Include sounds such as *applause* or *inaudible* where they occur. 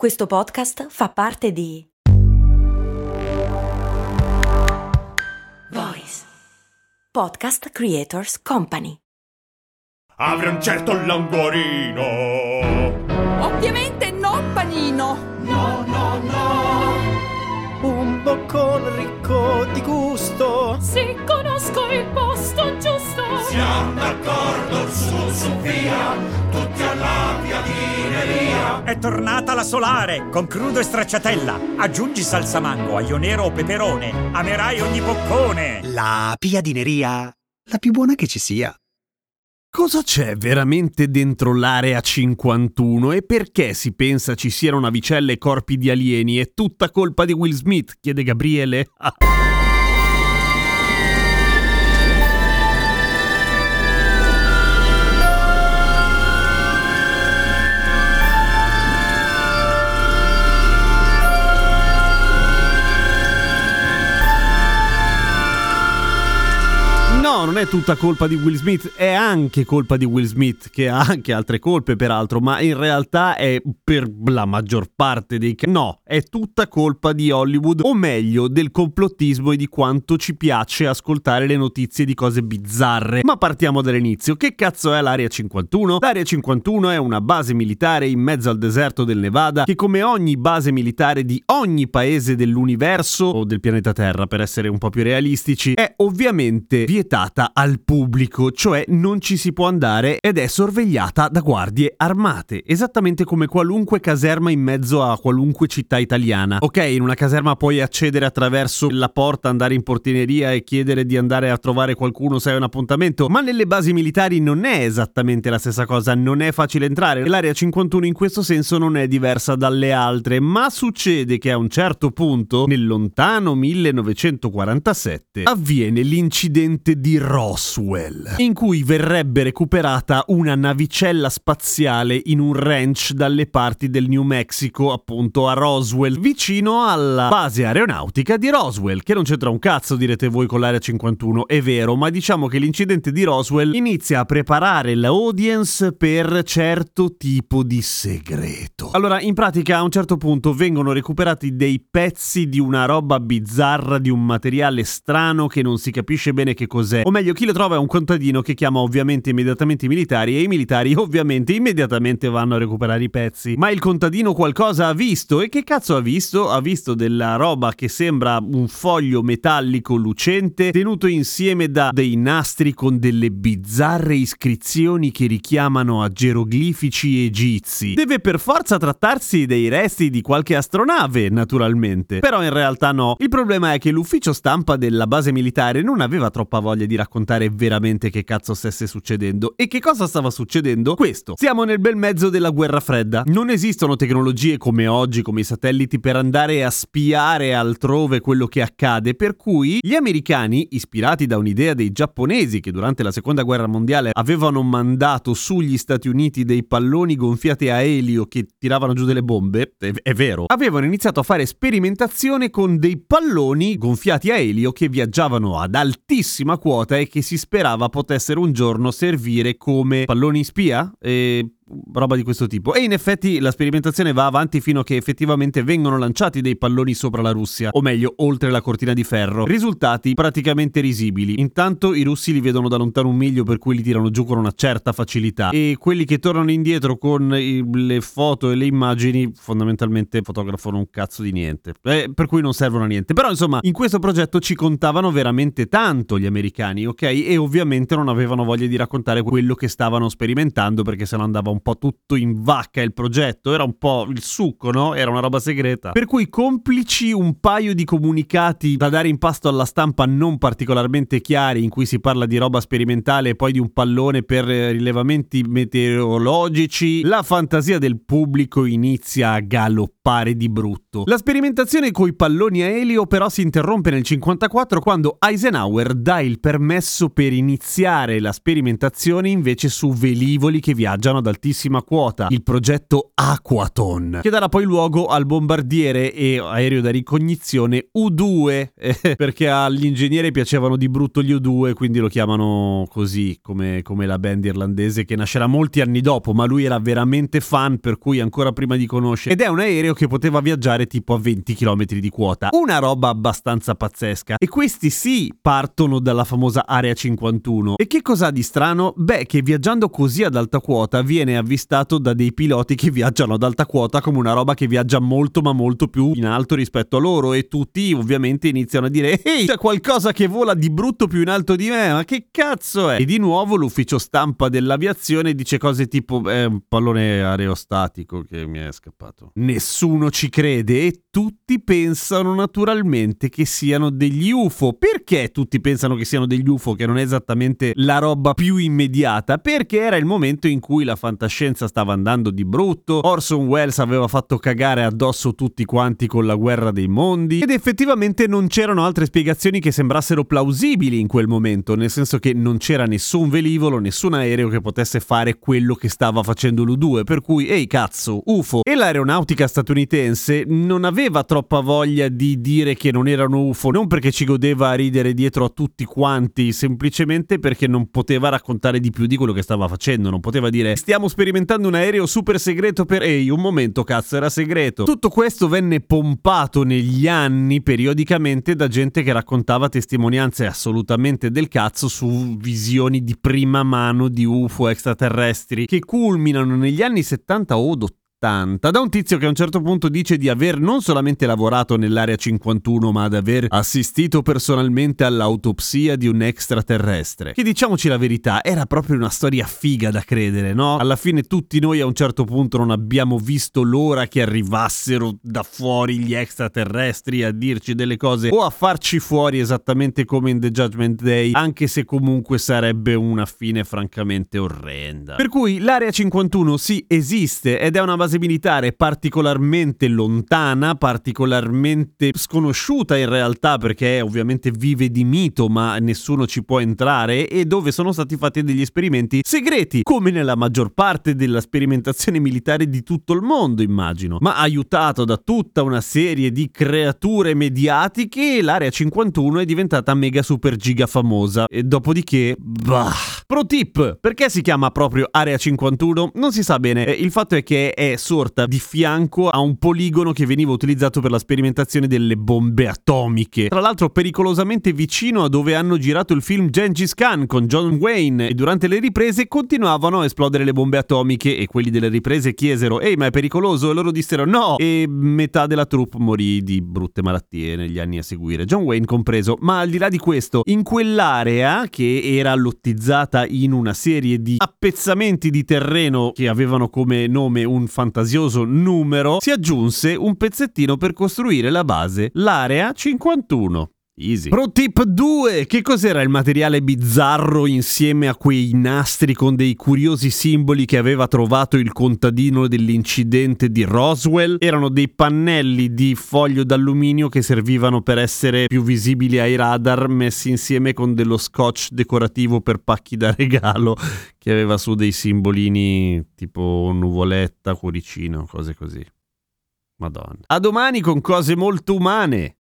Questo podcast fa parte di Voice Podcast Creators Company. Apre un certo languorino. Ovviamente non panino. No, no, no. Boccone ricco di gusto. Se conosco il posto giusto. Siamo d'accordo, su, su, via. Tutti alla piadineria. È tornata la solare con crudo e stracciatella. Aggiungi salsa mango, aglio nero o peperone. Amerai ogni boccone. La piadineria, la più buona che ci sia. Cosa c'è veramente dentro l'area 51 e perché si pensa ci siano navicelle e corpi di alieni? È tutta colpa di Will Smith? chiede Gabriele. *laughs* No, non è tutta colpa di Will Smith, è anche colpa di Will Smith, che ha anche altre colpe peraltro, ma in realtà è per la maggior parte dei casi. No, è tutta colpa di Hollywood, o meglio, del complottismo e di quanto ci piace ascoltare le notizie di cose bizzarre. Ma partiamo dall'inizio. Che cazzo è l'Area 51? L'Area 51 è una base militare in mezzo al deserto del Nevada che come ogni base militare di ogni paese dell'universo o del pianeta Terra, per essere un po' più realistici, è ovviamente vietata al pubblico, cioè non ci si può andare ed è sorvegliata da guardie armate, esattamente come qualunque caserma in mezzo a qualunque città italiana. Ok, in una caserma puoi accedere attraverso la porta, andare in portineria e chiedere di andare a trovare qualcuno se hai un appuntamento, ma nelle basi militari non è esattamente la stessa cosa, non è facile entrare. L'area 51 in questo senso non è diversa dalle altre, ma succede che a un certo punto, nel lontano 1947, avviene l'incidente di Roswell, in cui verrebbe recuperata una navicella spaziale in un ranch dalle parti del New Mexico, appunto a Roswell, vicino alla base aeronautica di Roswell, che non c'entra un cazzo, direte voi con l'area 51, è vero, ma diciamo che l'incidente di Roswell inizia a preparare l'audience per certo tipo di segreto. Allora, in pratica a un certo punto vengono recuperati dei pezzi di una roba bizzarra, di un materiale strano che non si capisce bene che cos'è o meglio chi lo trova è un contadino che chiama ovviamente immediatamente i militari e i militari *laughs* ovviamente immediatamente vanno a recuperare i pezzi. Ma il contadino qualcosa ha visto e che cazzo ha visto? Ha visto della roba che sembra un foglio metallico lucente tenuto insieme da dei nastri con delle bizzarre iscrizioni che richiamano a geroglifici egizi. Deve per forza trattarsi dei resti di qualche astronave, naturalmente. Però in realtà no. Il problema è che l'ufficio stampa della base militare non aveva troppa voglia di raccontare veramente che cazzo stesse succedendo. E che cosa stava succedendo? Questo. Siamo nel bel mezzo della guerra fredda. Non esistono tecnologie come oggi, come i satelliti, per andare a spiare altrove quello che accade, per cui gli americani, ispirati da un'idea dei giapponesi che durante la seconda guerra mondiale avevano mandato sugli Stati Uniti dei palloni gonfiati a elio che tiravano giù delle bombe, è, è vero, avevano iniziato a fare sperimentazione con dei palloni gonfiati a elio che viaggiavano ad altissima quota e che si sperava potessero un giorno servire come palloni spia e roba di questo tipo. E in effetti la sperimentazione va avanti fino a che effettivamente vengono lanciati dei palloni sopra la Russia, o meglio, oltre la cortina di ferro. Risultati praticamente risibili. Intanto i russi li vedono da lontano un miglio per cui li tirano giù con una certa facilità e quelli che tornano indietro con i, le foto e le immagini fondamentalmente fotografano un cazzo di niente. Eh, per cui non servono a niente. Però insomma, in questo progetto ci contavano veramente tanto gli americani, ok? E ovviamente non avevano voglia di raccontare quello che stavano sperimentando perché se no andava un po' tutto in vacca il progetto, era un po' il succo, no? Era una roba segreta. Per cui complici un paio di comunicati da dare in pasto alla stampa non particolarmente chiari in cui si parla di roba sperimentale e poi di un pallone per rilevamenti meteorologici, la fantasia del pubblico inizia a galoppare di brutto. La sperimentazione coi palloni a elio però si interrompe nel 54 quando Eisenhower dà il permesso per iniziare la sperimentazione invece su velivoli che viaggiano ad altissima quota, il progetto Aquaton, che darà poi luogo al bombardiere e aereo da ricognizione U2, eh, *laughs* perché agli ingegneri piacevano di brutto gli U2, quindi lo chiamano così, come, come la band irlandese che nascerà molti anni dopo, ma lui era veramente fan, per cui ancora prima di conoscere. Ed è un aereo aereo che poteva viaggiare tipo a 20 km di quota. Una roba abbastanza pazzesca. E questi sì partono dalla famosa Area 51. E che cos'ha di strano? Beh, che viaggiando così ad alta quota viene avvistato da dei piloti che viaggiano ad alta quota come una roba che viaggia molto ma molto più in alto rispetto a loro e tutti ovviamente iniziano a dire ehi c'è qualcosa che vola di brutto più in alto di me ma che cazzo è? E di nuovo l'ufficio stampa dell'aviazione dice cose tipo è un pallone aerostatico che mi è scappato. Nessuno ci crede e tutti pensano naturalmente che siano degli UFO. Perché tutti pensano che siano degli UFO che non è esattamente la roba più immediata? Perché era il momento in cui la fantascienza stava andando di brutto, Orson Welles aveva fatto cagare addosso tutti quanti con la guerra dei mondi ed effettivamente non c'erano altre spiegazioni che sembrassero plausibili in quel momento, nel senso che non c'era nessun velivolo, nessun aereo che potesse fare quello che stava facendo l'U2, per cui ehi cazzo, UFO. E l'aeronautica statunitense non aveva troppa voglia di dire che non erano UFO, non perché ci godeva a ridere dietro a tutti quanti, semplicemente perché non poteva raccontare di più di quello che stava facendo, non poteva dire stiamo sperimentando un aereo super segreto per ehi, un momento cazzo, era segreto. Tutto questo venne pompato negli anni periodicamente da gente che raccontava testimonianze assolutamente del cazzo su visioni di prima mano di UFO extraterrestri che culminano negli anni 70 o 80 da un tizio che a un certo punto dice di aver non solamente lavorato nell'area 51 ma ad aver assistito personalmente all'autopsia di un extraterrestre. Che diciamoci la verità, era proprio una storia figa da credere, no? Alla fine tutti noi a un certo punto non abbiamo visto l'ora che arrivassero da fuori gli extraterrestri a dirci delle cose o a farci fuori esattamente come in The Judgment Day, anche se comunque sarebbe una fine francamente orrenda. Per cui l'area 51 sì esiste ed è una base base militare particolarmente lontana, particolarmente sconosciuta in realtà perché ovviamente vive di mito ma nessuno ci può entrare e dove sono stati fatti degli esperimenti segreti, come nella maggior parte della sperimentazione militare di tutto il mondo immagino, ma aiutato da tutta una serie di creature mediatiche l'area 51 è diventata mega super giga famosa e dopodiché bah. Pro tip, perché si chiama proprio area 51? Non si sa bene, il fatto è che è sorta di fianco a un poligono che veniva utilizzato per la sperimentazione delle bombe atomiche. Tra l'altro pericolosamente vicino a dove hanno girato il film Gengis Khan con John Wayne e durante le riprese continuavano a esplodere le bombe atomiche e quelli delle riprese chiesero ehi ma è pericoloso e loro dissero no e metà della troupe morì di brutte malattie negli anni a seguire, John Wayne compreso. Ma al di là di questo, in quell'area che era lottizzata in una serie di appezzamenti di terreno che avevano come nome un fantasioso numero, si aggiunse un pezzettino per costruire la base, l'area 51. Easy. Pro tip 2. Che cos'era il materiale bizzarro insieme a quei nastri con dei curiosi simboli che aveva trovato il contadino dell'incidente di Roswell? Erano dei pannelli di foglio d'alluminio che servivano per essere più visibili ai radar messi insieme con dello scotch decorativo per pacchi da *laughs* regalo che aveva su dei simbolini tipo nuvoletta, cuoricino, cose così. Madonna. A domani con cose molto umane.